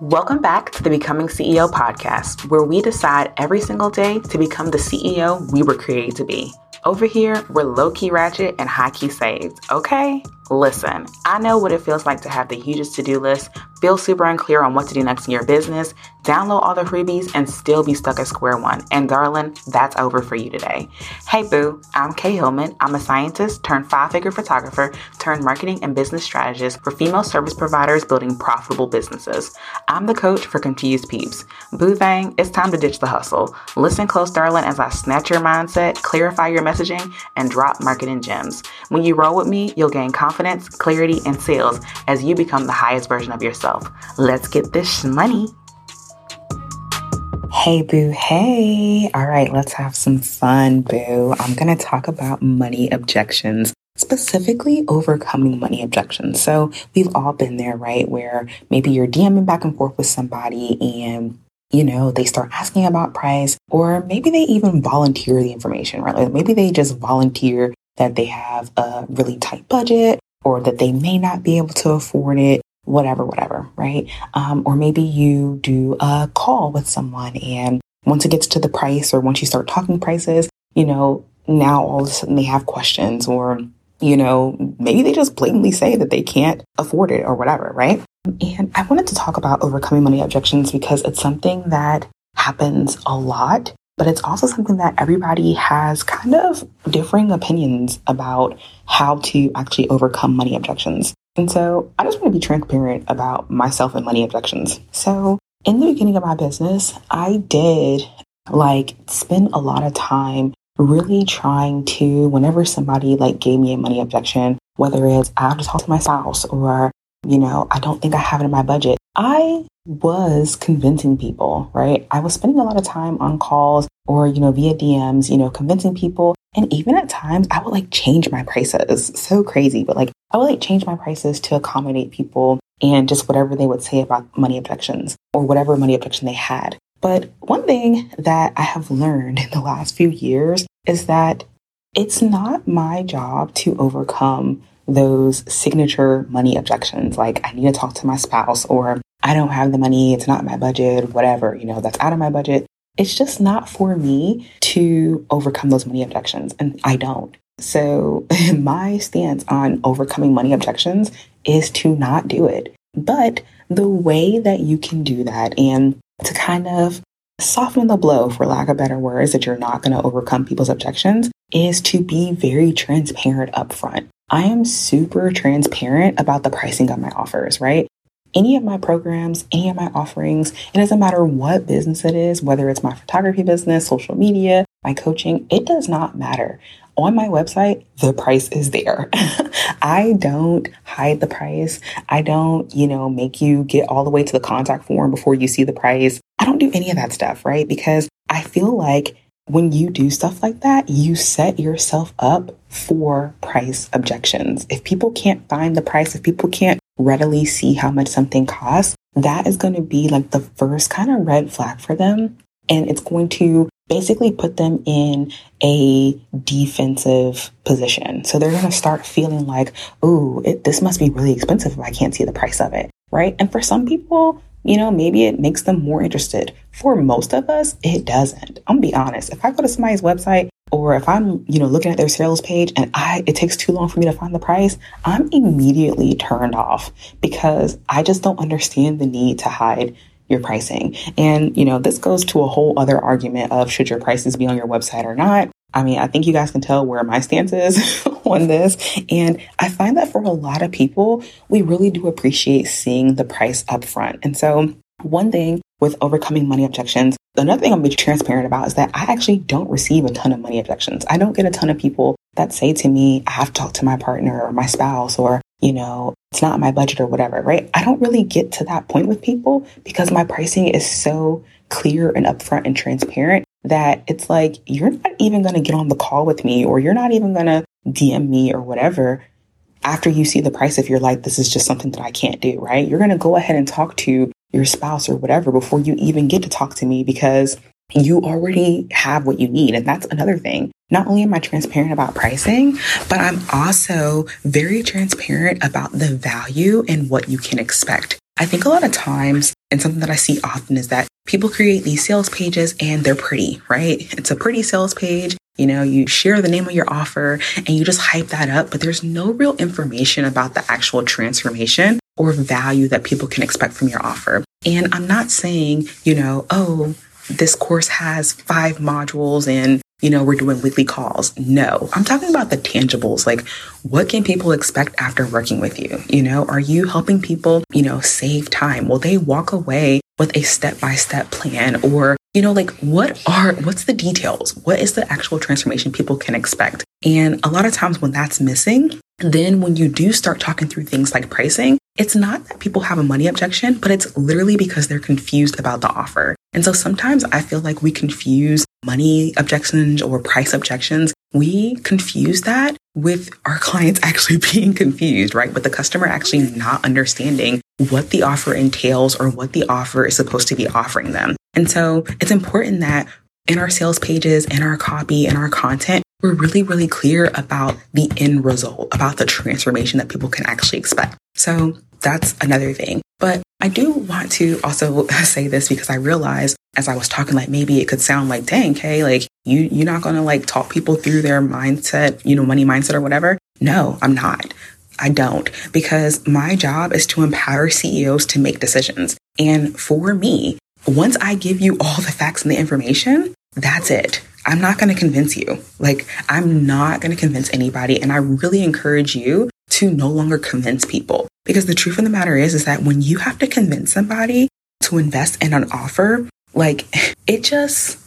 Welcome back to the Becoming CEO podcast, where we decide every single day to become the CEO we were created to be. Over here, we're low key ratchet and high key saved, okay? Listen, I know what it feels like to have the hugest to do list, feel super unclear on what to do next in your business, download all the freebies, and still be stuck at square one. And darling, that's over for you today. Hey boo, I'm Kay Hillman. I'm a scientist turned five figure photographer turned marketing and business strategist for female service providers building profitable businesses. I'm the coach for confused peeps. Boo thang, it's time to ditch the hustle. Listen close, darling, as I snatch your mindset, clarify your messaging, and drop marketing gems. When you roll with me, you'll gain confidence confidence, clarity, and sales as you become the highest version of yourself. Let's get this money. Hey, boo. Hey. All right, let's have some fun, boo. I'm going to talk about money objections specifically overcoming money objections. So we've all been there, right? Where maybe you're DMing back and forth with somebody and you know, they start asking about price, or maybe they even volunteer the information, right? Like maybe they just volunteer that they have a really tight budget or that they may not be able to afford it, whatever, whatever, right? Um, or maybe you do a call with someone and once it gets to the price or once you start talking prices, you know, now all of a sudden they have questions or, you know, maybe they just blatantly say that they can't afford it or whatever, right? And I wanted to talk about overcoming money objections because it's something that happens a lot but it's also something that everybody has kind of differing opinions about how to actually overcome money objections. And so I just want to be transparent about myself and money objections. So in the beginning of my business, I did like spend a lot of time really trying to, whenever somebody like gave me a money objection, whether it's I have to talk to my spouse or, you know, I don't think I have it in my budget, I was convincing people, right? I was spending a lot of time on calls or, you know, via DMs, you know, convincing people. And even at times I would like change my prices. So crazy, but like I would like change my prices to accommodate people and just whatever they would say about money objections or whatever money objection they had. But one thing that I have learned in the last few years is that it's not my job to overcome those signature money objections. Like, I need to talk to my spouse, or I don't have the money, it's not my budget, whatever, you know, that's out of my budget. It's just not for me to overcome those money objections, and I don't. So, my stance on overcoming money objections is to not do it. But the way that you can do that and to kind of soften the blow, for lack of better words, that you're not going to overcome people's objections is to be very transparent upfront. I am super transparent about the pricing of my offers, right? any of my programs, any of my offerings, it doesn't matter what business it is, whether it's my photography business, social media, my coaching, it does not matter. On my website, the price is there. I don't hide the price. I don't, you know, make you get all the way to the contact form before you see the price. I don't do any of that stuff, right? Because I feel like when you do stuff like that, you set yourself up for price objections. If people can't find the price, if people can't readily see how much something costs, that is going to be like the first kind of red flag for them. And it's going to basically put them in a defensive position. So they're going to start feeling like, oh, this must be really expensive if I can't see the price of it. Right. And for some people, you know, maybe it makes them more interested. For most of us, it doesn't. I'm gonna be honest. If I go to somebody's website or if I'm, you know, looking at their sales page and I it takes too long for me to find the price, I'm immediately turned off because I just don't understand the need to hide your pricing. And, you know, this goes to a whole other argument of should your prices be on your website or not. I mean, I think you guys can tell where my stance is on this. And I find that for a lot of people, we really do appreciate seeing the price up front. And so one thing with overcoming money objections, another thing I'm being transparent about is that I actually don't receive a ton of money objections. I don't get a ton of people that say to me, I have to talk to my partner or my spouse or, you know, it's not my budget or whatever, right? I don't really get to that point with people because my pricing is so clear and upfront and transparent that it's like, you're not even going to get on the call with me or you're not even going to DM me or whatever after you see the price if you're like, this is just something that I can't do, right? You're going to go ahead and talk to your spouse or whatever before you even get to talk to me because you already have what you need. And that's another thing. Not only am I transparent about pricing, but I'm also very transparent about the value and what you can expect. I think a lot of times And something that I see often is that people create these sales pages and they're pretty, right? It's a pretty sales page. You know, you share the name of your offer and you just hype that up, but there's no real information about the actual transformation or value that people can expect from your offer. And I'm not saying, you know, oh, this course has five modules and you know, we're doing weekly calls. No, I'm talking about the tangibles. Like, what can people expect after working with you? You know, are you helping people, you know, save time? Will they walk away with a step by step plan? Or, you know, like, what are, what's the details? What is the actual transformation people can expect? And a lot of times when that's missing, then when you do start talking through things like pricing, it's not that people have a money objection, but it's literally because they're confused about the offer. And so sometimes I feel like we confuse money objections or price objections. We confuse that with our clients actually being confused, right? With the customer actually not understanding what the offer entails or what the offer is supposed to be offering them. And so it's important that in our sales pages, in our copy, in our content, we're really, really clear about the end result, about the transformation that people can actually expect. So that's another thing. But I do want to also say this because I realized as I was talking, like maybe it could sound like, dang, Kay, like you, you're not to like talk people through their mindset, you know, money mindset or whatever. No, I'm not. I don't because my job is to empower CEOs to make decisions. And for me, once I give you all the facts and the information, that's it. I'm not going to convince you. Like, I'm not going to convince anybody. And I really encourage you to no longer convince people. Because the truth of the matter is, is that when you have to convince somebody to invest in an offer, like it just,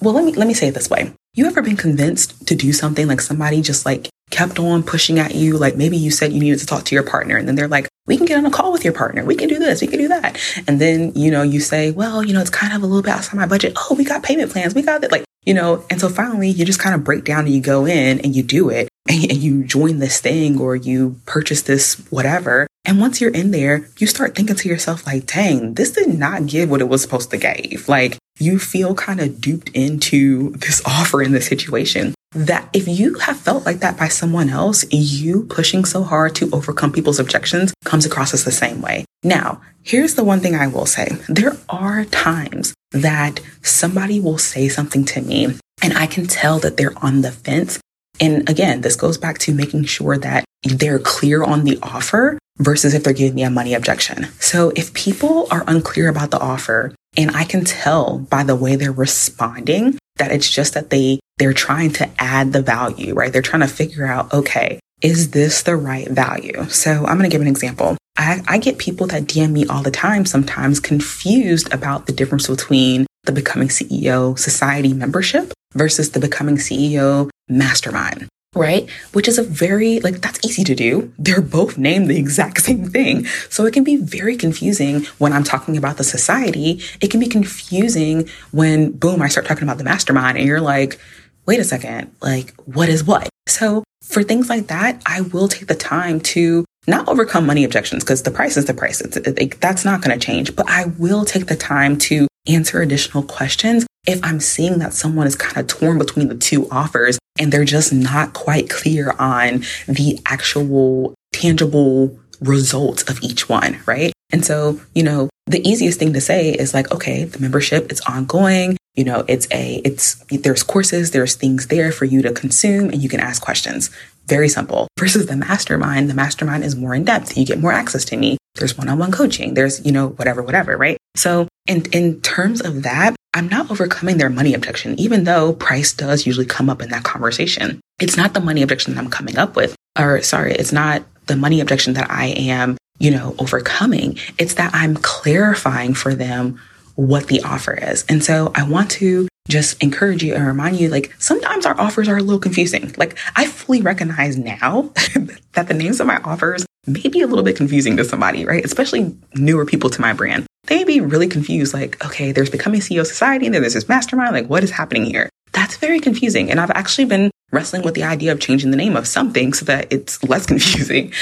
well, let me, let me say it this way. You ever been convinced to do something like somebody just like kept on pushing at you? Like maybe you said you needed to talk to your partner and then they're like, we can get on a call with your partner. We can do this. We can do that. And then, you know, you say, well, you know, it's kind of a little bit outside my budget. Oh, we got payment plans. We got it. Like, you know, and so finally you just kind of break down and you go in and you do it and, and you join this thing or you purchase this whatever. And once you're in there, you start thinking to yourself like, dang, this did not give what it was supposed to give. Like you feel kind of duped into this offer in this situation that if you have felt like that by someone else, you pushing so hard to overcome people's objections comes across as the same way. Now, here's the one thing I will say. There are times that somebody will say something to me and I can tell that they're on the fence. And again, this goes back to making sure that they're clear on the offer versus if they're giving me a money objection. So if people are unclear about the offer and I can tell by the way they're responding that it's just that they they're trying to add the value, right? They're trying to figure out, okay, is this the right value? So I'm going to give an example. I, I get people that DM me all the time, sometimes confused about the difference between the Becoming CEO Society membership versus the Becoming CEO Mastermind right? Which is a very, like, that's easy to do. They're both named the exact same thing. So it can be very confusing when I'm talking about the society. It can be confusing when, boom, I start talking about the mastermind and you're like, wait a second, like, what is what? So for things like that, I will take the time to not overcome money objections because the price is the price. It's, it, it, that's not going to change, but I will take the time to answer additional questions if I'm seeing that someone is kind of torn between the two offers and they're just not quite clear on the actual tangible results of each one, right? And so, you know, the easiest thing to say is like, okay, the membership, it's ongoing. You know, it's a, it's, there's courses, there's things there for you to consume and you can ask questions. Very simple. Versus the mastermind, the mastermind is more in depth. You get more access to me. There's one-on-one coaching. There's, you know, whatever, whatever, right? So in, in terms of that, I'm not overcoming their money objection, even though price does usually come up in that conversation. It's not the money objection that I'm coming up with, or sorry, it's not the money objection that I am, you know, overcoming. It's that I'm clarifying for them what the offer is. And so I want to just encourage you and remind you like sometimes our offers are a little confusing. Like I fully recognize now that the names of my offers may be a little bit confusing to somebody, right? Especially newer people to my brand. They may be really confused like, okay, there's becoming CEO society and then there's this mastermind. Like, what is happening here? That's very confusing. And I've actually been wrestling with the idea of changing the name of something so that it's less confusing.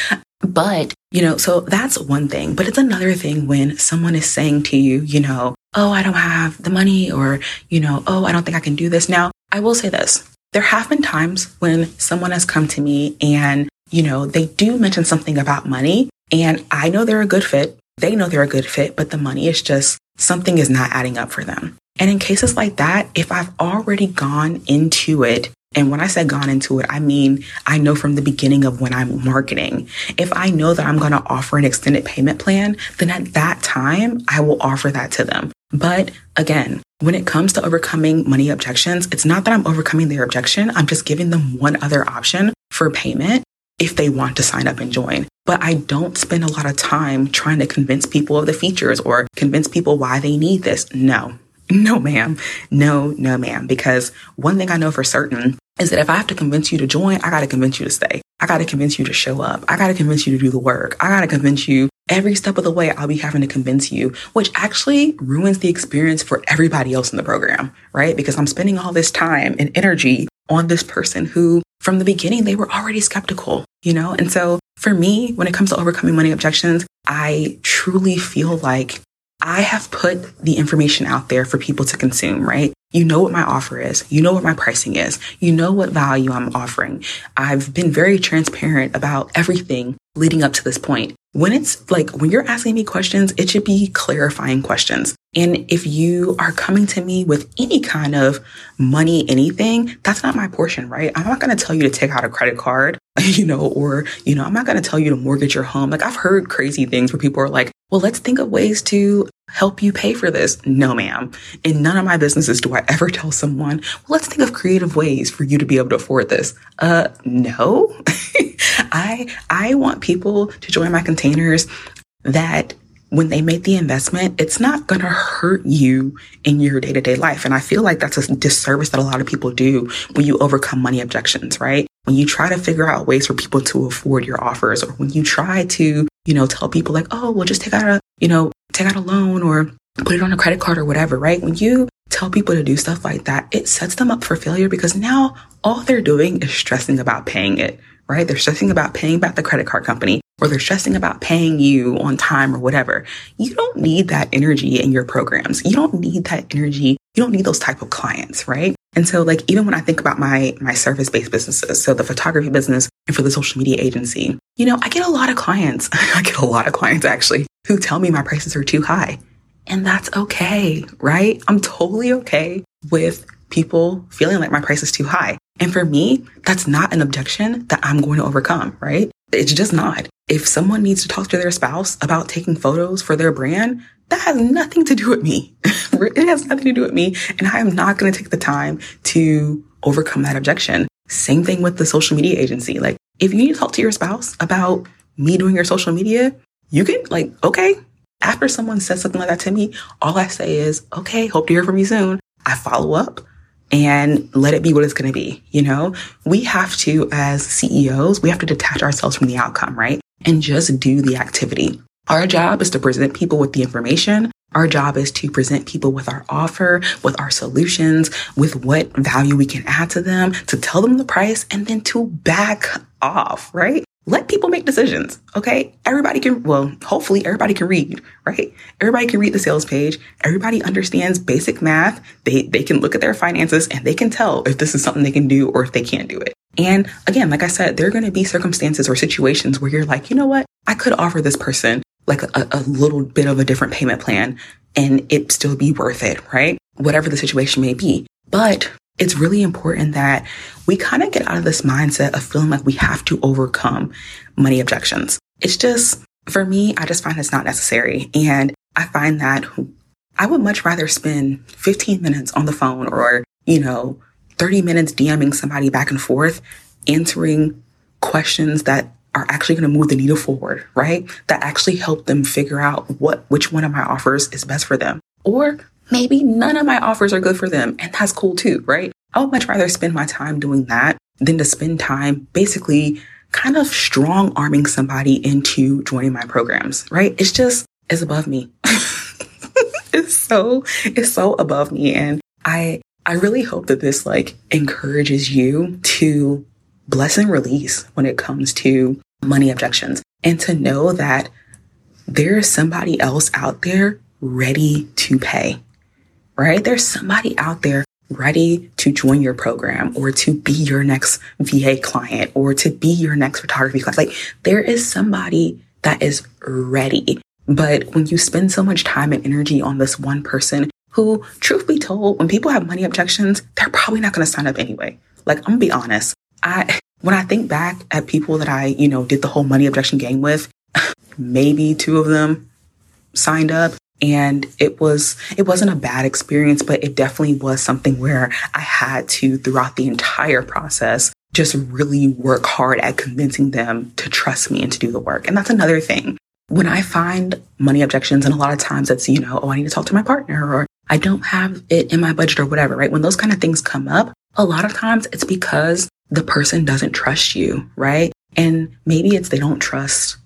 But, you know, so that's one thing. But it's another thing when someone is saying to you, you know, oh, I don't have the money or, you know, oh, I don't think I can do this. Now, I will say this. There have been times when someone has come to me and, you know, they do mention something about money and I know they're a good fit they know they're a good fit, but the money is just something is not adding up for them. And in cases like that, if I've already gone into it and when I say gone into it, I mean, I know from the beginning of when I'm marketing. If I know that I'm going to offer an extended payment plan, then at that time, I will offer that to them. But again, when it comes to overcoming money objections, it's not that I'm overcoming their objection. I'm just giving them one other option for payment if they want to sign up and join. But I don't spend a lot of time trying to convince people of the features or convince people why they need this. No, no, ma'am. No, no, ma'am. Because one thing I know for certain is that if I have to convince you to join, I got to convince you to stay. I got to convince you to show up. I got to convince you to do the work. I got to convince you every step of the way. I'll be having to convince you, which actually ruins the experience for everybody else in the program, right? Because I'm spending all this time and energy on this person who from the beginning, they were already skeptical, you know? And so for me, when it comes to overcoming money objections, I truly feel like I have put the information out there for people to consume, right? You know what my offer is. You know what my pricing is. You know what value I'm offering. I've been very transparent about everything leading up to this point. When it's like, when you're asking me questions, it should be clarifying questions. And if you are coming to me with any kind of money, anything, that's not my portion, right? I'm not going to tell you to take out a credit card, you know, or, you know, I'm not going to tell you to mortgage your home. Like I've heard crazy things where people are like, well, let's think of ways to help you pay for this. No, ma'am. In none of my businesses do I ever tell someone, well, let's think of creative ways for you to be able to afford this. Uh, no. I, I want people to join my containers that when they make the investment, it's not going to hurt you in your day to day life. And I feel like that's a disservice that a lot of people do when you overcome money objections, right? When you try to figure out ways for people to afford your offers or when you try to, you know, tell people like, oh, well, just take out a, you know, take out a loan or put it on a credit card or whatever, right? When you tell people to do stuff like that, it sets them up for failure because now all they're doing is stressing about paying it, right? They're stressing about paying back the credit card company or they're stressing about paying you on time or whatever. You don't need that energy in your programs. You don't need that energy. You don't need those type of clients, right? And so like even when I think about my my service-based businesses, so the photography business and for the social media agency, you know, I get a lot of clients. I get a lot of clients actually who tell me my prices are too high. And that's okay, right? I'm totally okay with people feeling like my price is too high. And for me, that's not an objection that I'm going to overcome, right? It's just not. If someone needs to talk to their spouse about taking photos for their brand, that has nothing to do with me. it has nothing to do with me. And I am not going to take the time to overcome that objection. Same thing with the social media agency. Like, if you need to talk to your spouse about me doing your social media, you can, like, okay. After someone says something like that to me, all I say is, okay, hope to hear from you soon. I follow up and let it be what it's going to be. You know, we have to, as CEOs, we have to detach ourselves from the outcome, right? And just do the activity. Our job is to present people with the information. Our job is to present people with our offer, with our solutions, with what value we can add to them, to tell them the price, and then to back off, right? Let people make decisions. Okay. Everybody can, well, hopefully everybody can read, right? Everybody can read the sales page. Everybody understands basic math. They, they can look at their finances and they can tell if this is something they can do or if they can't do it. And again, like I said, there are going to be circumstances or situations where you're like, you know what? I could offer this person like a, a little bit of a different payment plan and it still be worth it, right? Whatever the situation may be. But it's really important that we kind of get out of this mindset of feeling like we have to overcome money objections. It's just, for me, I just find it's not necessary. And I find that I would much rather spend 15 minutes on the phone or, you know, 30 minutes DMing somebody back and forth, answering questions that are actually going to move the needle forward, right? That actually help them figure out what, which one of my offers is best for them. Or maybe none of my offers are good for them. And that's cool too, right? I would much rather spend my time doing that than to spend time basically kind of strong arming somebody into joining my programs, right? It's just, it's above me. it's so, it's so above me. And I, I really hope that this like encourages you to bless and release when it comes to money objections and to know that there is somebody else out there ready to pay right? There's somebody out there ready to join your program or to be your next VA client or to be your next photography class. Like there is somebody that is ready. But when you spend so much time and energy on this one person who, truth be told, when people have money objections, they're probably not going to sign up anyway. Like, I'm gonna be honest. I, when I think back at people that I, you know, did the whole money objection game with, maybe two of them signed up and it was it wasn't a bad experience but it definitely was something where i had to throughout the entire process just really work hard at convincing them to trust me and to do the work. And that's another thing. When i find money objections and a lot of times it's you know oh i need to talk to my partner or i don't have it in my budget or whatever right? When those kind of things come up a lot of times it's because the person doesn't trust you right? And maybe it's they don't trust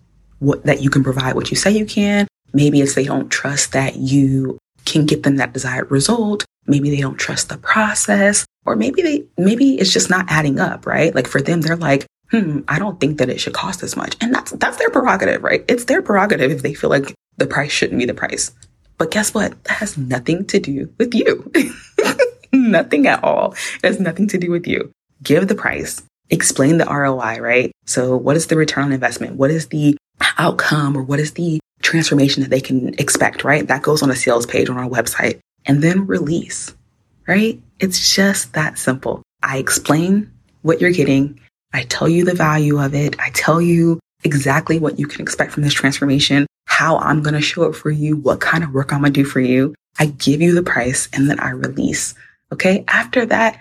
what, that you can provide what you say you can Maybe it's they don't trust that you can get them that desired result. Maybe they don't trust the process, or maybe they, maybe it's just not adding up, right? Like for them, they're like, hmm, I don't think that it should cost this much. And that's, that's their prerogative, right? It's their prerogative if they feel like the price shouldn't be the price. But guess what? That has nothing to do with you. nothing at all. It has nothing to do with you. Give the price. Explain the ROI, right? So what is the return on investment? What is the outcome or what is the transformation that they can expect, right? That goes on a sales page on our website and then release, right? It's just that simple. I explain what you're getting. I tell you the value of it. I tell you exactly what you can expect from this transformation, how I'm going to show up for you, what kind of work I'm going to do for you. I give you the price and then I release. Okay. After that,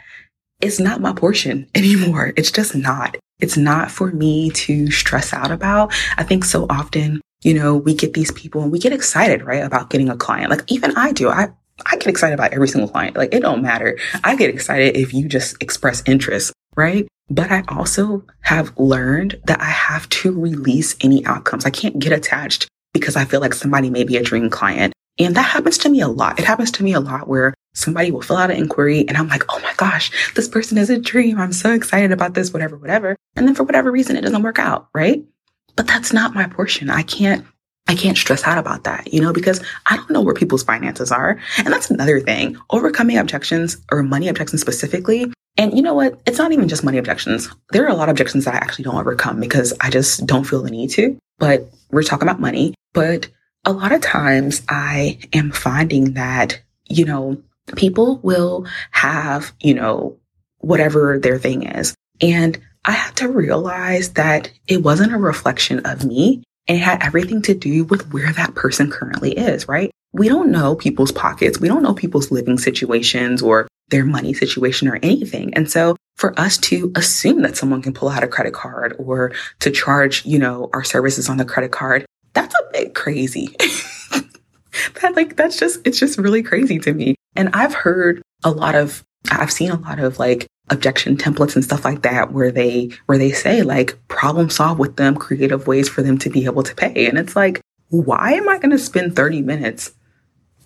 it's not my portion anymore. It's just not. It's not for me to stress out about. I think so often you know, we get these people and we get excited, right, about getting a client. Like even I do. I I get excited about every single client. Like it don't matter. I get excited if you just express interest, right? But I also have learned that I have to release any outcomes. I can't get attached because I feel like somebody may be a dream client. And that happens to me a lot. It happens to me a lot where somebody will fill out an inquiry and I'm like, oh my gosh, this person is a dream. I'm so excited about this, whatever, whatever. And then for whatever reason, it doesn't work out, right? But that's not my portion. I can't I can't stress out about that, you know, because I don't know where people's finances are. And that's another thing. Overcoming objections or money objections specifically. And you know what? It's not even just money objections. There are a lot of objections that I actually don't overcome because I just don't feel the need to. But we're talking about money. But a lot of times I am finding that, you know, people will have, you know, whatever their thing is. And I had to realize that it wasn't a reflection of me. And it had everything to do with where that person currently is, right? We don't know people's pockets. We don't know people's living situations or their money situation or anything. And so for us to assume that someone can pull out a credit card or to charge, you know, our services on the credit card, that's a bit crazy. that like, that's just, it's just really crazy to me. And I've heard a lot of, I've seen a lot of like objection templates and stuff like that where they where they say like problem solve with them creative ways for them to be able to pay. And it's like why am i going to spend 30 minutes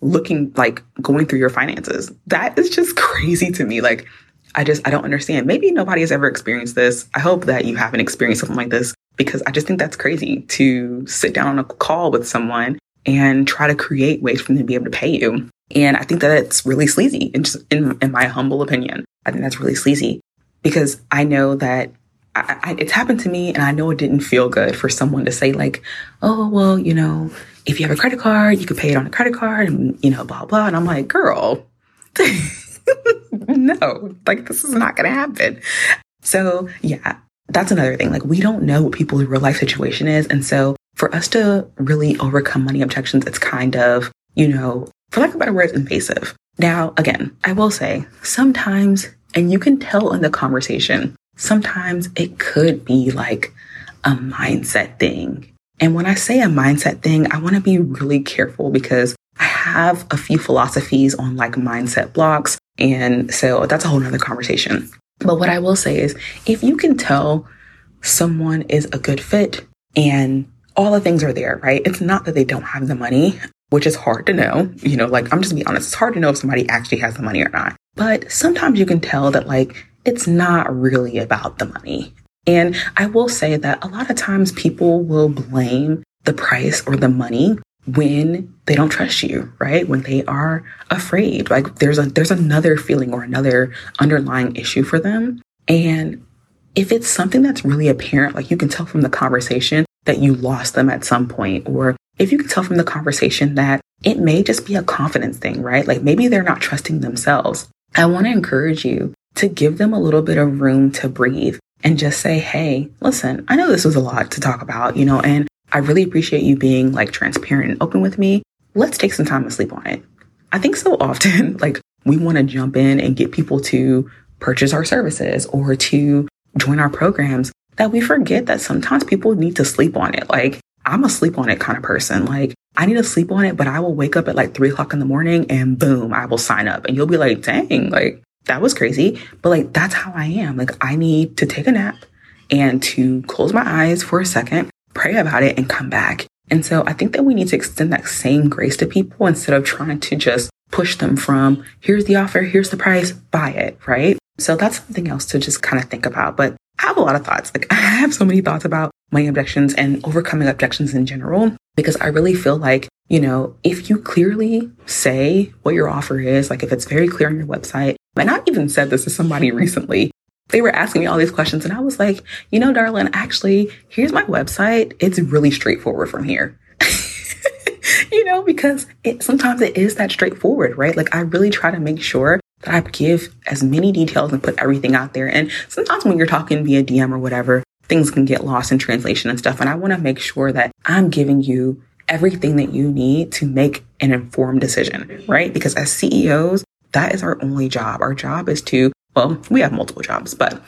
looking like going through your finances? That is just crazy to me. Like i just i don't understand. Maybe nobody has ever experienced this. I hope that you haven't experienced something like this because i just think that's crazy to sit down on a call with someone and try to create ways for them to be able to pay you and I think that it's really sleazy in, just, in, in my humble opinion. I think that's really sleazy because I know that I, I, it's happened to me and I know it didn't feel good for someone to say like, oh, well, you know, if you have a credit card, you could pay it on a credit card and, you know, blah, blah. And I'm like, girl, no, like this is not going to happen. So yeah, that's another thing. Like we don't know what people's real life situation is. And so for us to really overcome money objections, it's kind of, you know, for lack of better word, invasive. Now, again, I will say sometimes, and you can tell in the conversation, sometimes it could be like a mindset thing. And when I say a mindset thing, I want to be really careful because I have a few philosophies on like mindset blocks. And so that's a whole nother conversation. But what I will say is if you can tell someone is a good fit and all the things are there, right? It's not that they don't have the money which is hard to know. You know, like I'm just be honest, it's hard to know if somebody actually has the money or not. But sometimes you can tell that like it's not really about the money. And I will say that a lot of times people will blame the price or the money when they don't trust you, right? When they are afraid. Like there's a there's another feeling or another underlying issue for them. And if it's something that's really apparent, like you can tell from the conversation that you lost them at some point, or if you can tell from the conversation that it may just be a confidence thing, right? Like maybe they're not trusting themselves. I want to encourage you to give them a little bit of room to breathe and just say, Hey, listen, I know this was a lot to talk about, you know, and I really appreciate you being like transparent and open with me. Let's take some time to sleep on it. I think so often, like we want to jump in and get people to purchase our services or to join our programs that we forget that sometimes people need to sleep on it. Like I'm a sleep on it kind of person. Like I need to sleep on it, but I will wake up at like three o'clock in the morning and boom, I will sign up and you'll be like, dang, like that was crazy. But like, that's how I am. Like I need to take a nap and to close my eyes for a second, pray about it and come back. And so I think that we need to extend that same grace to people instead of trying to just push them from here's the offer, here's the price, buy it, right? So that's something else to just kind of think about. But have a lot of thoughts. Like I have so many thoughts about money objections and overcoming objections in general, because I really feel like, you know, if you clearly say what your offer is, like if it's very clear on your website, and I even said this to somebody recently, they were asking me all these questions and I was like, you know, darling, actually, here's my website. It's really straightforward from here. you know, because it sometimes it is that straightforward, right? Like I really try to make sure I give as many details and put everything out there. And sometimes when you're talking via DM or whatever, things can get lost in translation and stuff. And I want to make sure that I'm giving you everything that you need to make an informed decision, right? Because as CEOs, that is our only job. Our job is to, well, we have multiple jobs, but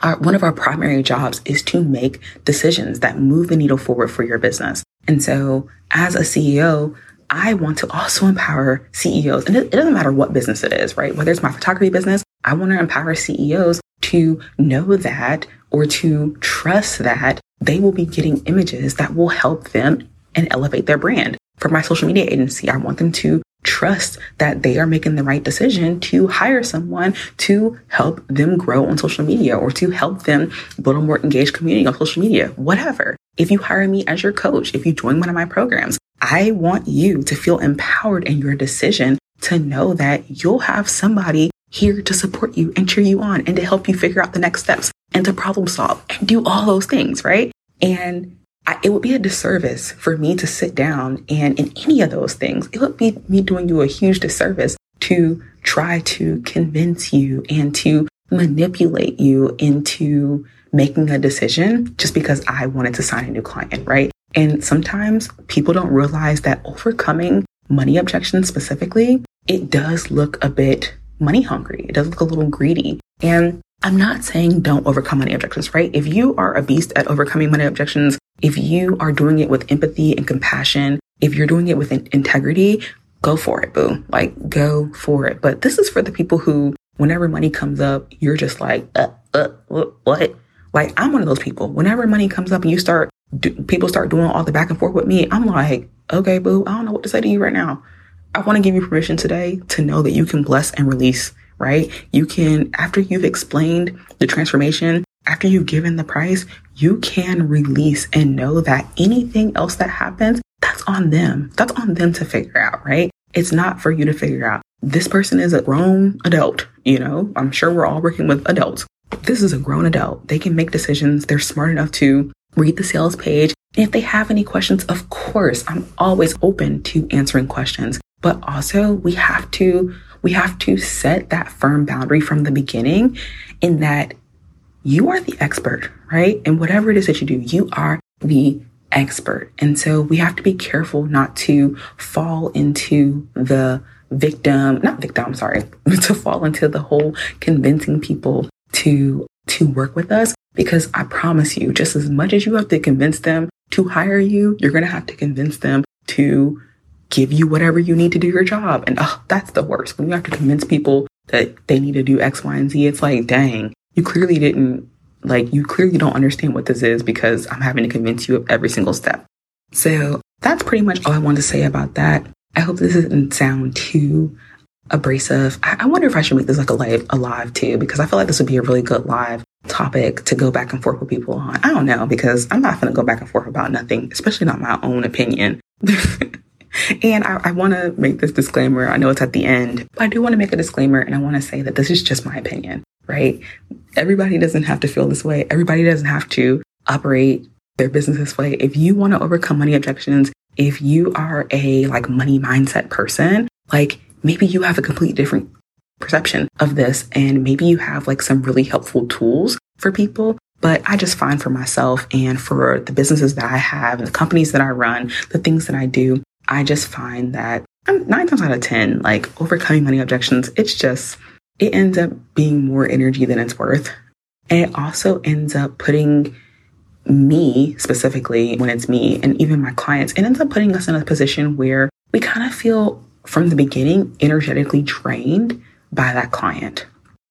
our, one of our primary jobs is to make decisions that move the needle forward for your business. And so as a CEO, I want to also empower CEOs, and it, it doesn't matter what business it is, right? Whether it's my photography business, I want to empower CEOs to know that or to trust that they will be getting images that will help them and elevate their brand. For my social media agency, I want them to trust that they are making the right decision to hire someone to help them grow on social media or to help them build a more engaged community on social media, whatever. If you hire me as your coach, if you join one of my programs, I want you to feel empowered in your decision to know that you'll have somebody here to support you and cheer you on and to help you figure out the next steps and to problem solve and do all those things, right? And I, it would be a disservice for me to sit down and in any of those things, it would be me doing you a huge disservice to try to convince you and to manipulate you into making a decision just because I wanted to sign a new client, right? And sometimes people don't realize that overcoming money objections specifically, it does look a bit money hungry. It does look a little greedy. And I'm not saying don't overcome money objections, right? If you are a beast at overcoming money objections, if you are doing it with empathy and compassion, if you're doing it with integrity, go for it, boo. Like, go for it. But this is for the people who, whenever money comes up, you're just like, uh, uh, what? Like, I'm one of those people. Whenever money comes up and you start, do, people start doing all the back and forth with me, I'm like, okay, boo, I don't know what to say to you right now. I want to give you permission today to know that you can bless and release, right? You can, after you've explained the transformation, after you've given the price, you can release and know that anything else that happens, that's on them. That's on them to figure out, right? It's not for you to figure out. This person is a grown adult, you know, I'm sure we're all working with adults. This is a grown adult. They can make decisions. They're smart enough to read the sales page. And if they have any questions, of course, I'm always open to answering questions. But also we have to, we have to set that firm boundary from the beginning in that you are the expert, right? And whatever it is that you do, you are the expert. And so we have to be careful not to fall into the victim, not victim, I'm sorry, to fall into the whole convincing people to to work with us because I promise you just as much as you have to convince them to hire you, you're going to have to convince them to give you whatever you need to do your job. And oh, that's the worst. When you have to convince people that they need to do X, Y, and Z, it's like, dang, you clearly didn't, like, you clearly don't understand what this is because I'm having to convince you of every single step. So that's pretty much all I want to say about that. I hope this doesn't sound too abrasive. I, I wonder if I should make this like a live, a live too, because I feel like this would be a really good live topic to go back and forth with people on. I don't know, because I'm not going to go back and forth about nothing, especially not my own opinion. and I, I want to make this disclaimer. I know it's at the end, but I do want to make a disclaimer and I want to say that this is just my opinion, right? Everybody doesn't have to feel this way. Everybody doesn't have to operate their business this way. If you want to overcome money objections, if you are a like money mindset person, like maybe you have a completely different perception of this and maybe you have like some really helpful tools for people. But I just find for myself and for the businesses that I have, and the companies that I run, the things that I do, I just find that nine times out of 10, like overcoming money objections, it's just, it ends up being more energy than it's worth. And it also ends up putting me specifically, when it's me and even my clients, it ends up putting us in a position where we kind of feel from the beginning energetically drained by that client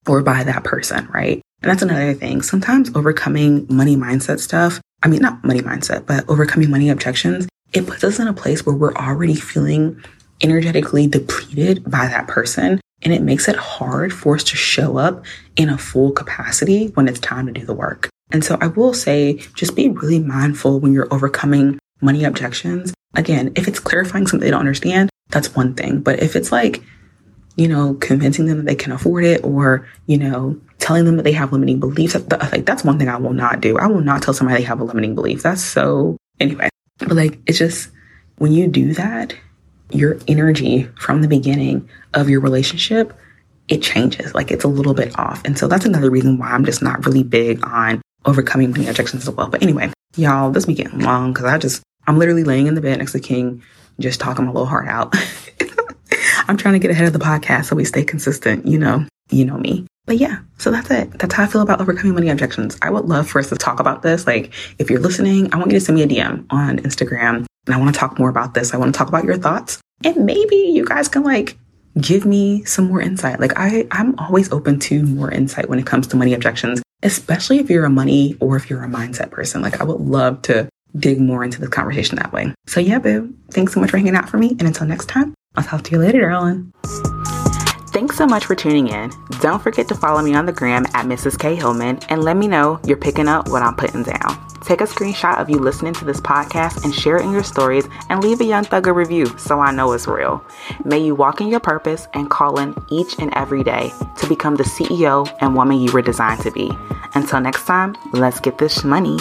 or by that person, right? And that's another thing. Sometimes overcoming money mindset stuff, I mean, not money mindset, but overcoming money objections, it puts us in a place where we're already feeling energetically depleted by that person. And it makes it hard for us to show up in a full capacity when it's time to do the work. And so I will say, just be really mindful when you're overcoming money objections. Again, if it's clarifying something they don't understand, that's one thing. But if it's like, you know, convincing them that they can afford it or, you know, telling them that they have limiting beliefs, like that's one thing I will not do. I will not tell somebody they have a limiting belief. That's so, anyway. But like, it's just when you do that, your energy from the beginning of your relationship, it changes. Like it's a little bit off. And so that's another reason why I'm just not really big on overcoming money objections as well. But anyway, y'all, this be getting long because I just, I'm literally laying in the bed next to King, just talking my little heart out. I'm trying to get ahead of the podcast so we stay consistent. You know, you know me. But yeah, so that's it. That's how I feel about overcoming money objections. I would love for us to talk about this. Like, if you're listening, I want you to send me a DM on Instagram and I want to talk more about this. I want to talk about your thoughts. And maybe you guys can like give me some more insight. Like I, I'm always open to more insight when it comes to money objections, especially if you're a money or if you're a mindset person. Like I would love to dig more into this conversation that way. So yeah, boo. Thanks so much for hanging out for me. And until next time, I'll talk to you later, darling. Thanks so much for tuning in. Don't forget to follow me on the gram at Mrs. K Hillman and let me know you're picking up what I'm putting down. Take a screenshot of you listening to this podcast and share it in your stories and leave a Young Thug a review so I know it's real. May you walk in your purpose and call in each and every day to become the CEO and woman you were designed to be. Until next time, let's get this money.